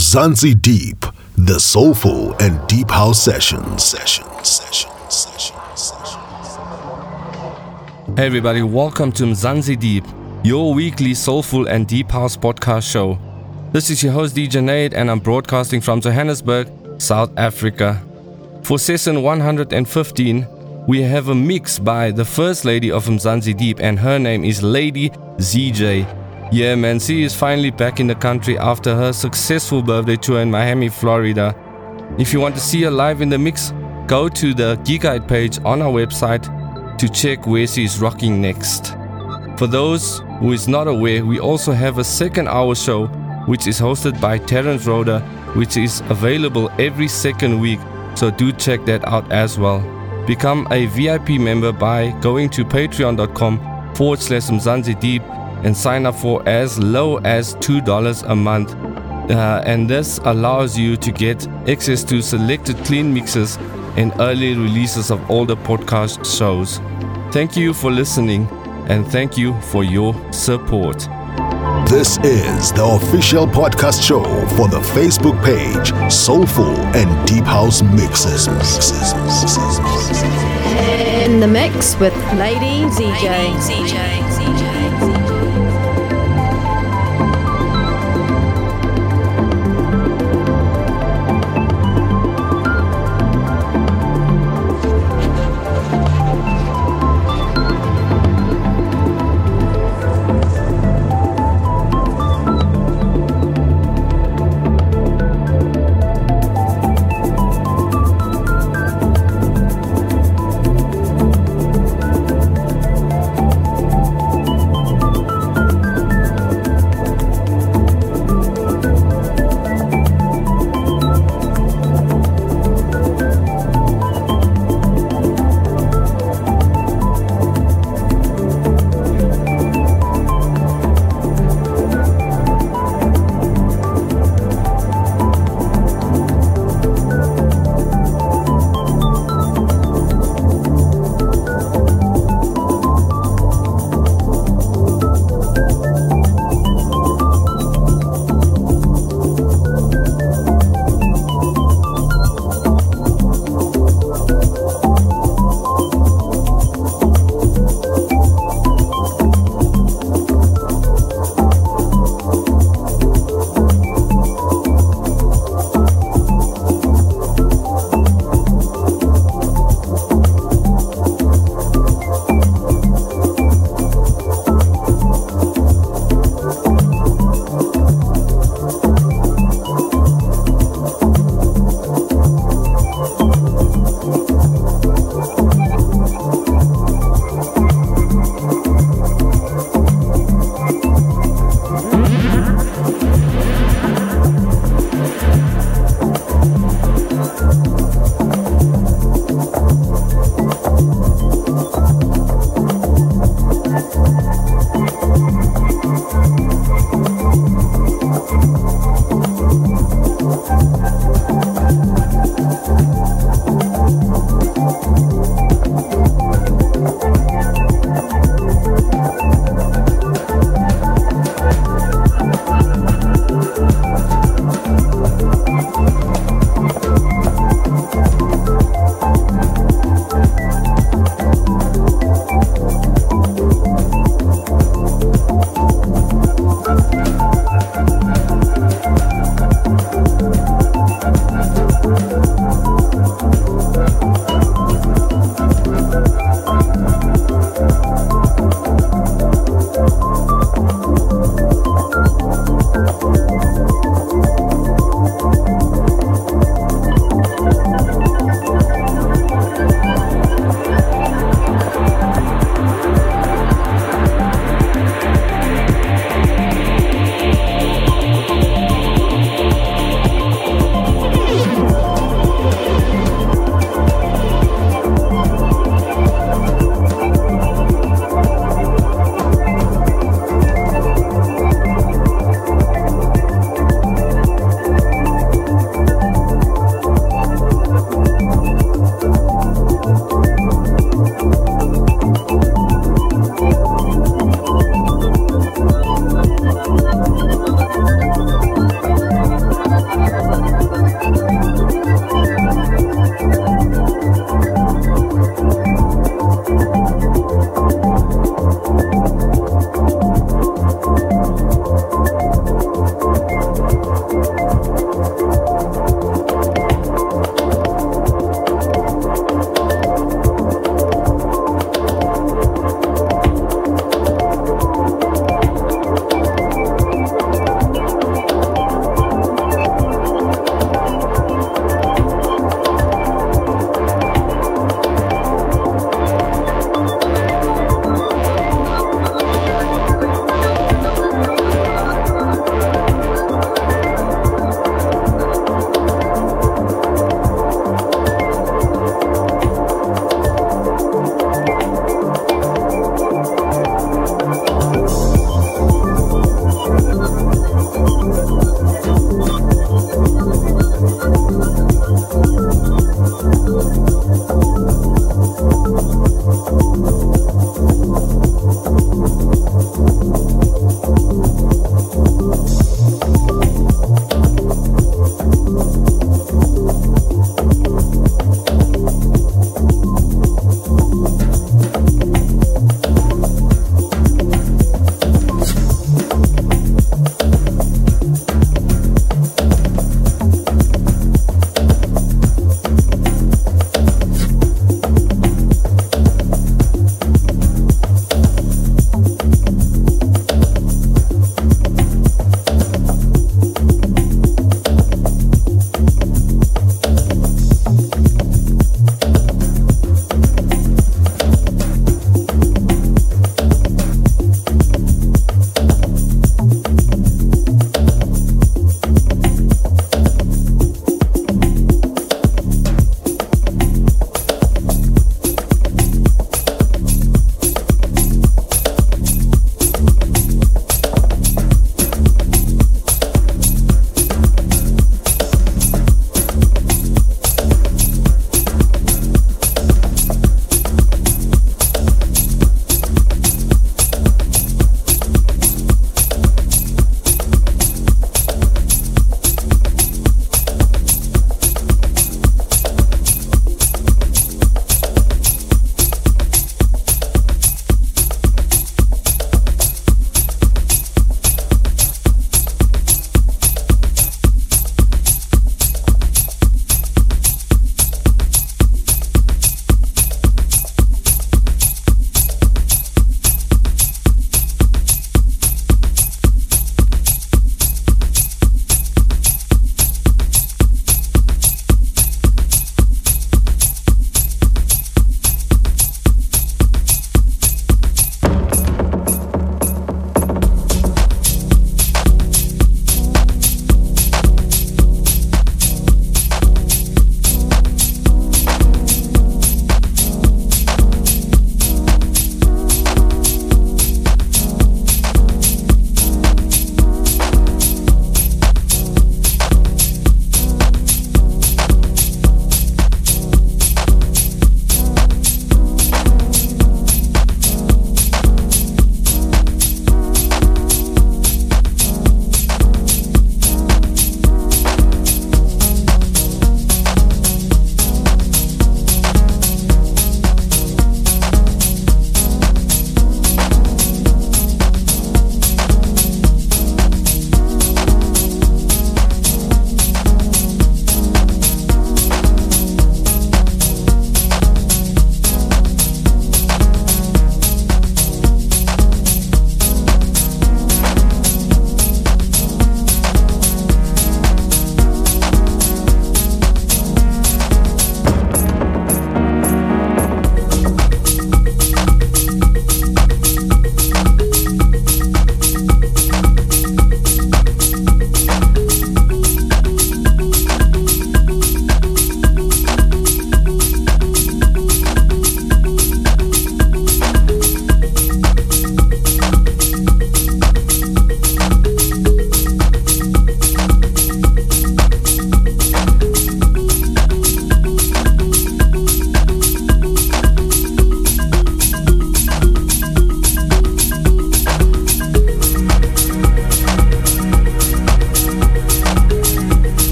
Mzansi Deep, the soulful and deep house sessions. Session, session, session, session. Hey everybody, welcome to Mzansi Deep, your weekly soulful and deep house podcast show. This is your host DJ Nate and I'm broadcasting from Johannesburg, South Africa. For session 115, we have a mix by the first lady of Mzansi Deep and her name is Lady ZJ. Yeah, man, she is finally back in the country after her successful birthday tour in Miami, Florida. If you want to see her live in the mix, go to the Guide page on our website to check where she is rocking next. For those who is not aware, we also have a second hour show which is hosted by Terence Roda, which is available every second week, so do check that out as well. Become a VIP member by going to patreon.com forward slash Mzansi Deep and sign up for as low as $2 a month. Uh, and this allows you to get access to selected clean mixes and early releases of all the podcast shows. Thank you for listening and thank you for your support. This is the official podcast show for the Facebook page Soulful and Deep House Mixes. In the mix with Lady ZJ. ZJ.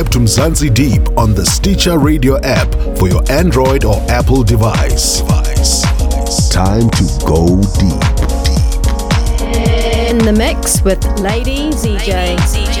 Subscribe to Mzansi Deep on the Stitcher Radio app for your Android or Apple device. Time to go deep. In the mix with Lady ZJ. falling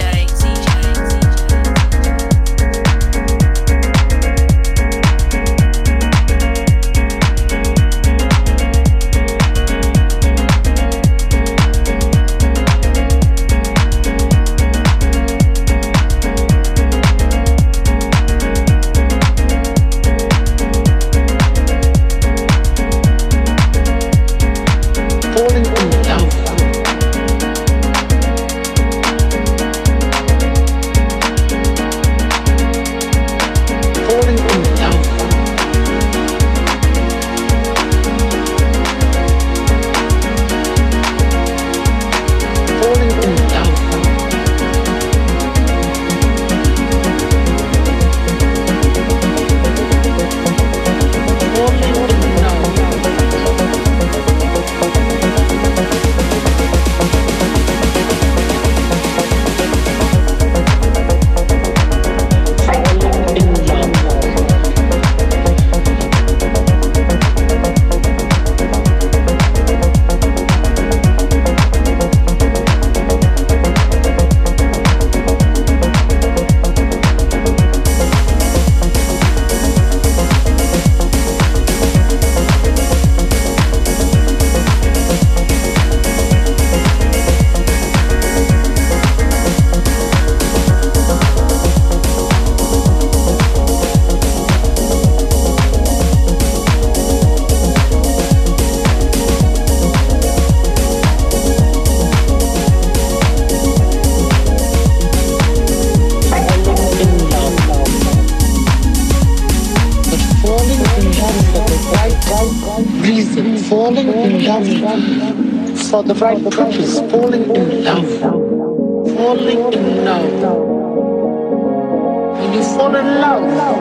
for the right purpose, falling in love, falling in love. When you fall in love,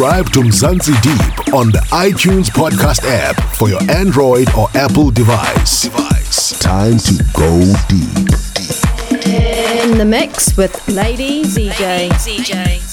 Subscribe to Mzansi Deep on the iTunes podcast app for your Android or Apple device. device. Time to go deep. In the mix with Lady ZJ. ZJ.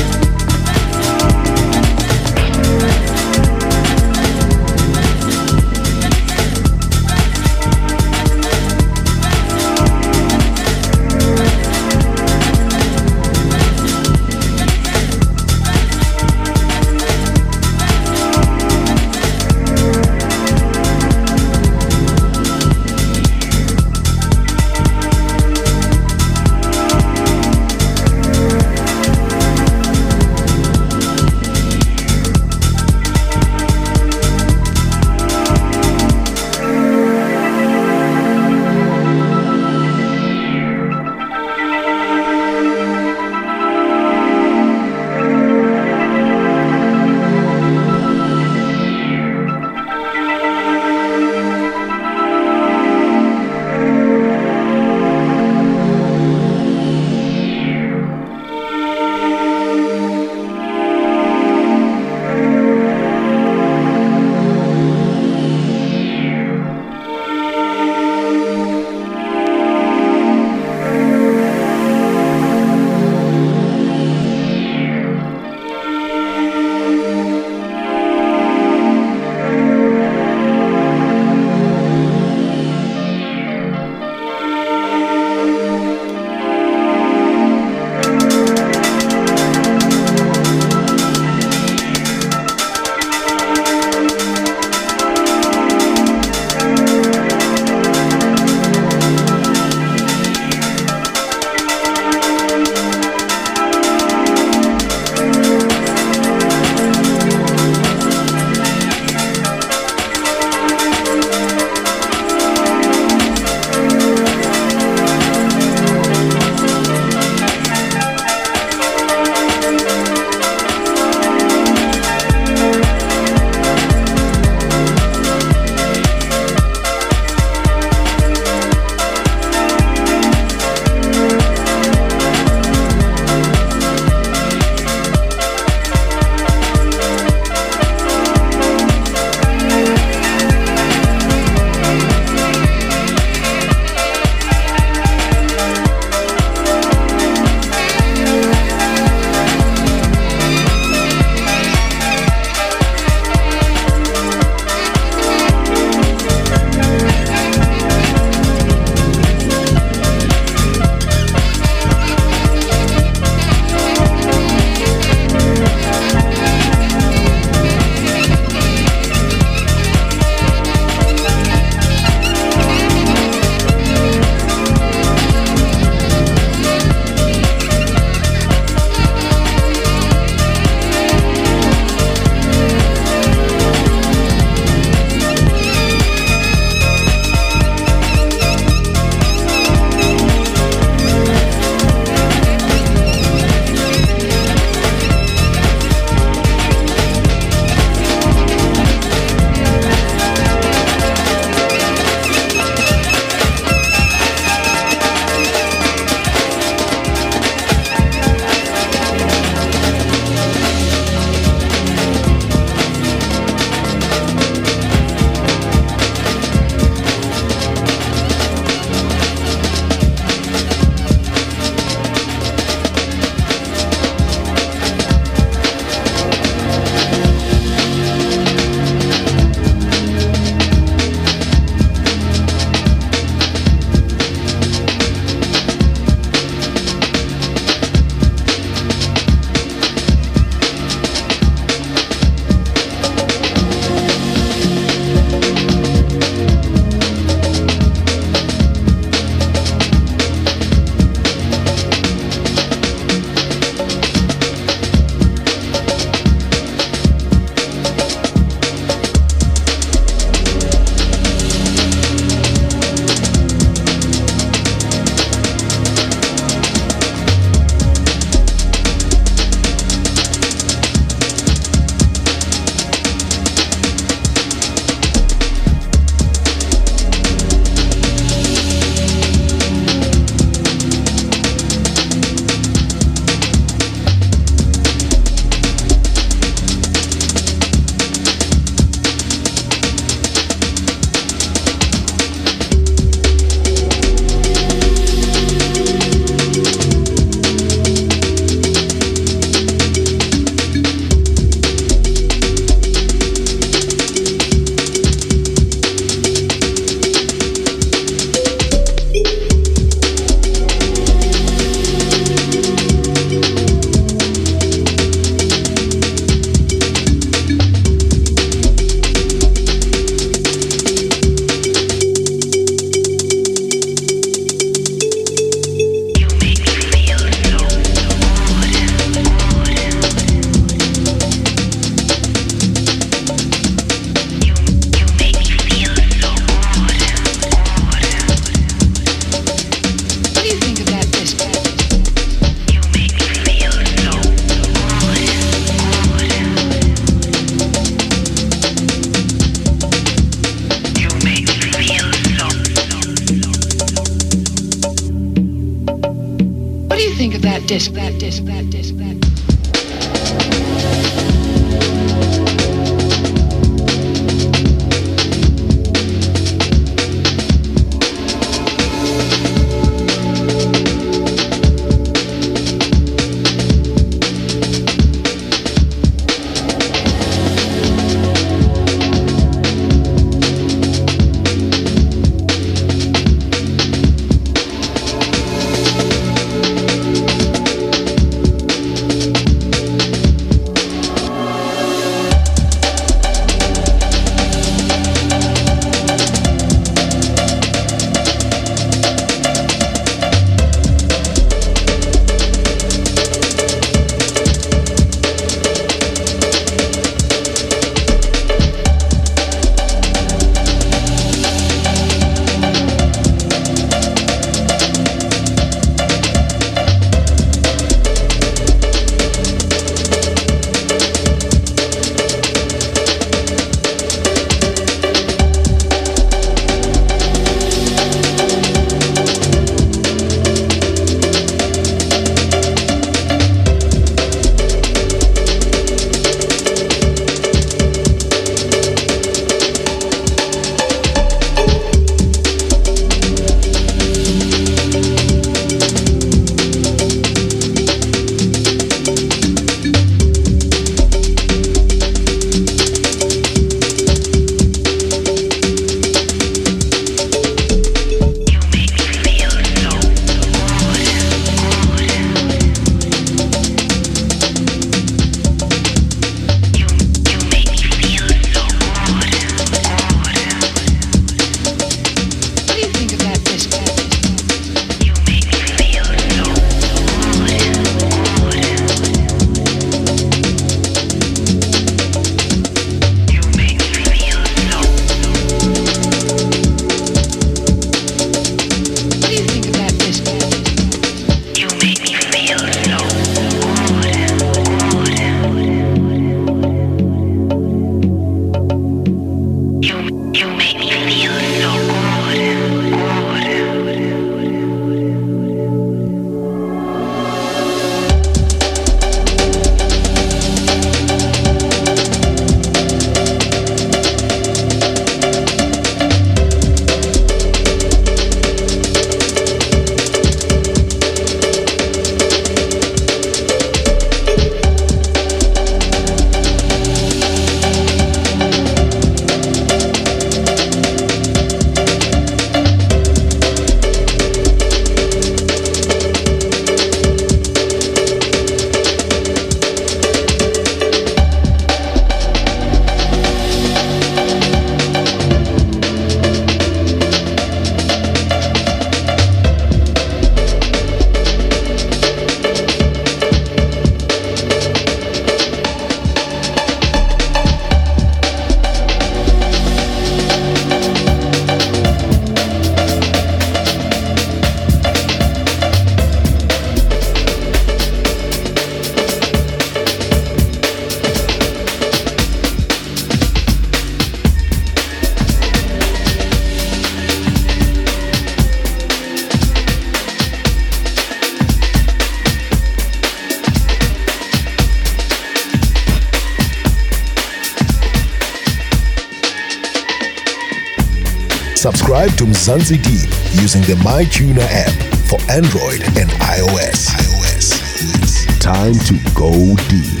Subscribe Deep using the MyTuner app for Android and iOS. iOS. Time to go deep.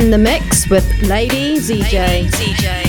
In the mix with Lady ZJ. ZJ.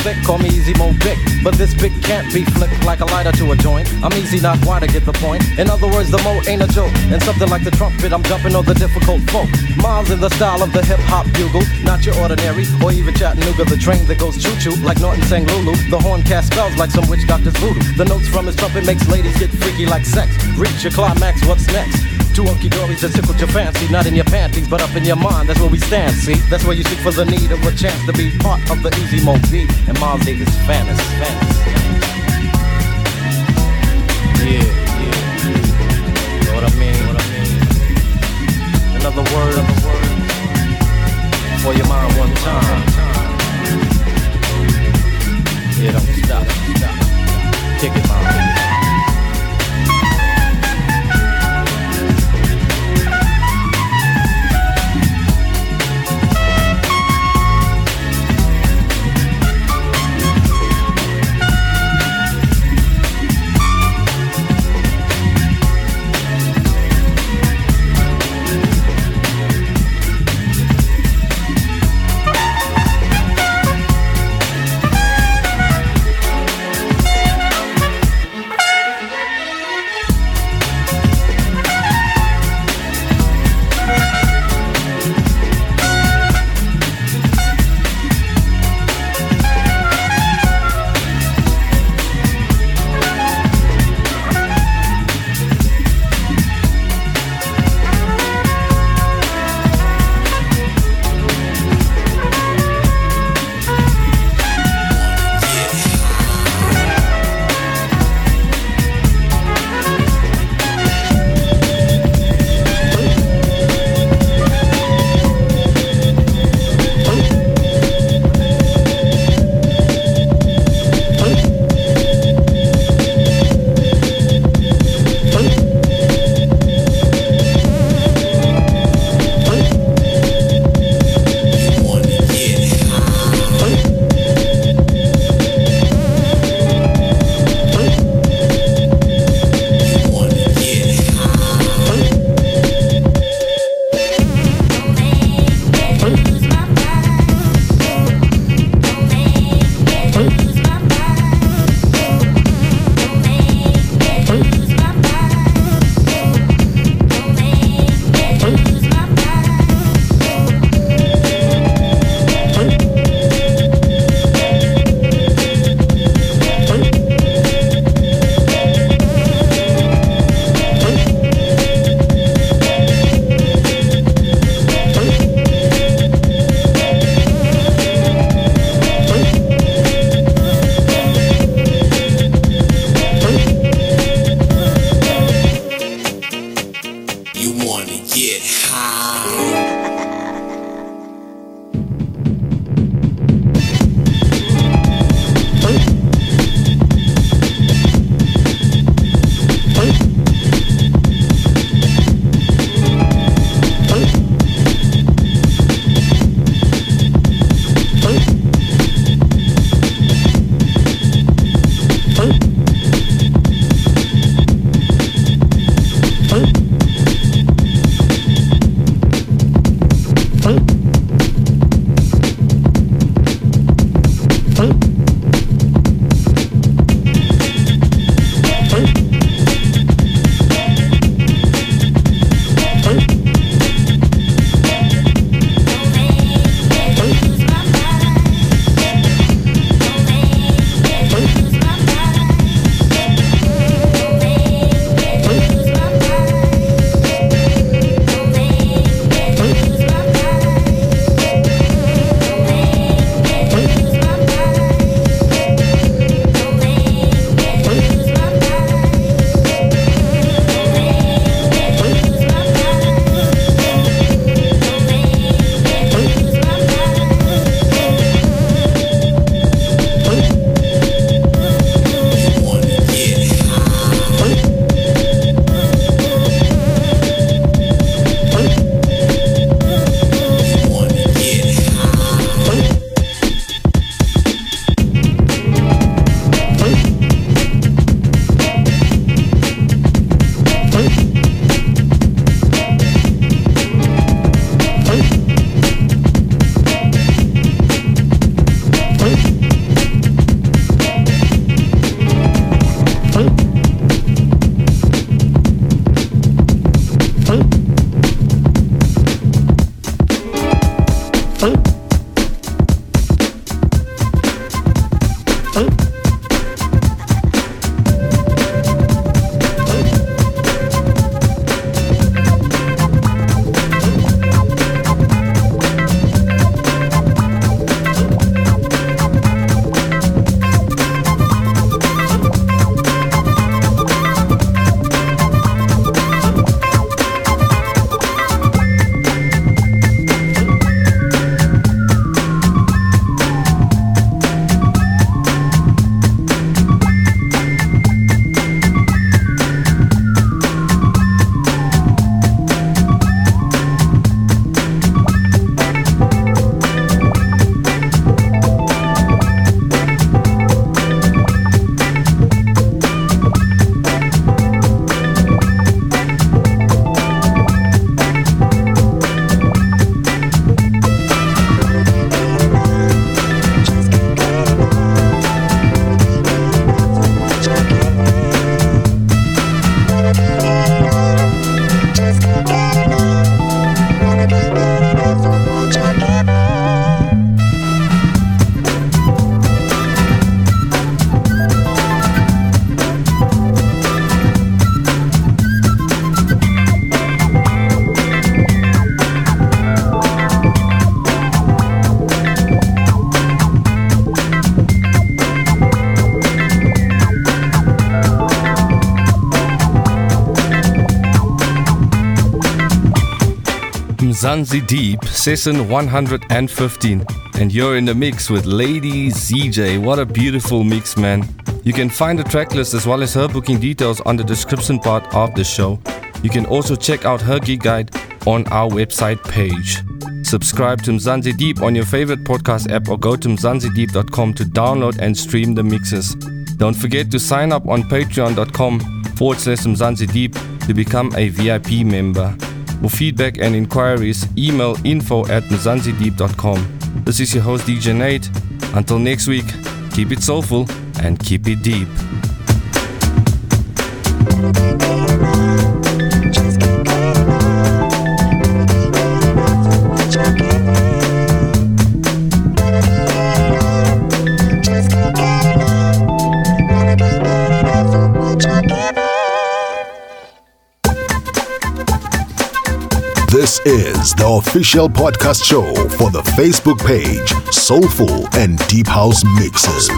Thick, call me Easy Mo Bee. But this bit can't be flicked like a lighter to a joint. I'm easy, not wide to get the point. In other words, the mo ain't a joke. And something like the trumpet, I'm jumping on the difficult folk. Miles in the style of the hip hop bugle, not your ordinary, or even Chattanooga, the train that goes choo choo, like Norton sang Lulu. The horn cast spells like some witch doctor's voodoo. The notes from his trumpet makes ladies get freaky like sex. Reach your climax, what's next? Two hunky dories that tickled your fancy, not in your panties, but up in your mind. That's where we stand, see? That's where you seek for the need of a chance to be part of the Easy Mo Bee and Miles Davis fantasy. fantasy. Mzansi Deep, session 115. And you're in the mix with Lady ZJ. What a beautiful mix, man. You can find the tracklist as well as her booking details on the description part of the show. You can also check out her gig guide on our website page. Subscribe to Mzansi Deep on your favorite podcast app or go to mzansideep.com to download and stream the mixes. Don't forget to sign up on patreon.com forward slash Mzansi Deep to become a VIP member. For feedback and inquiries, email info at mzansideep.com. This is your host DJ Nate. Until next week, keep it soulful and keep it deep. Is the official podcast show for the Facebook page Soulful and Deep House Mixes.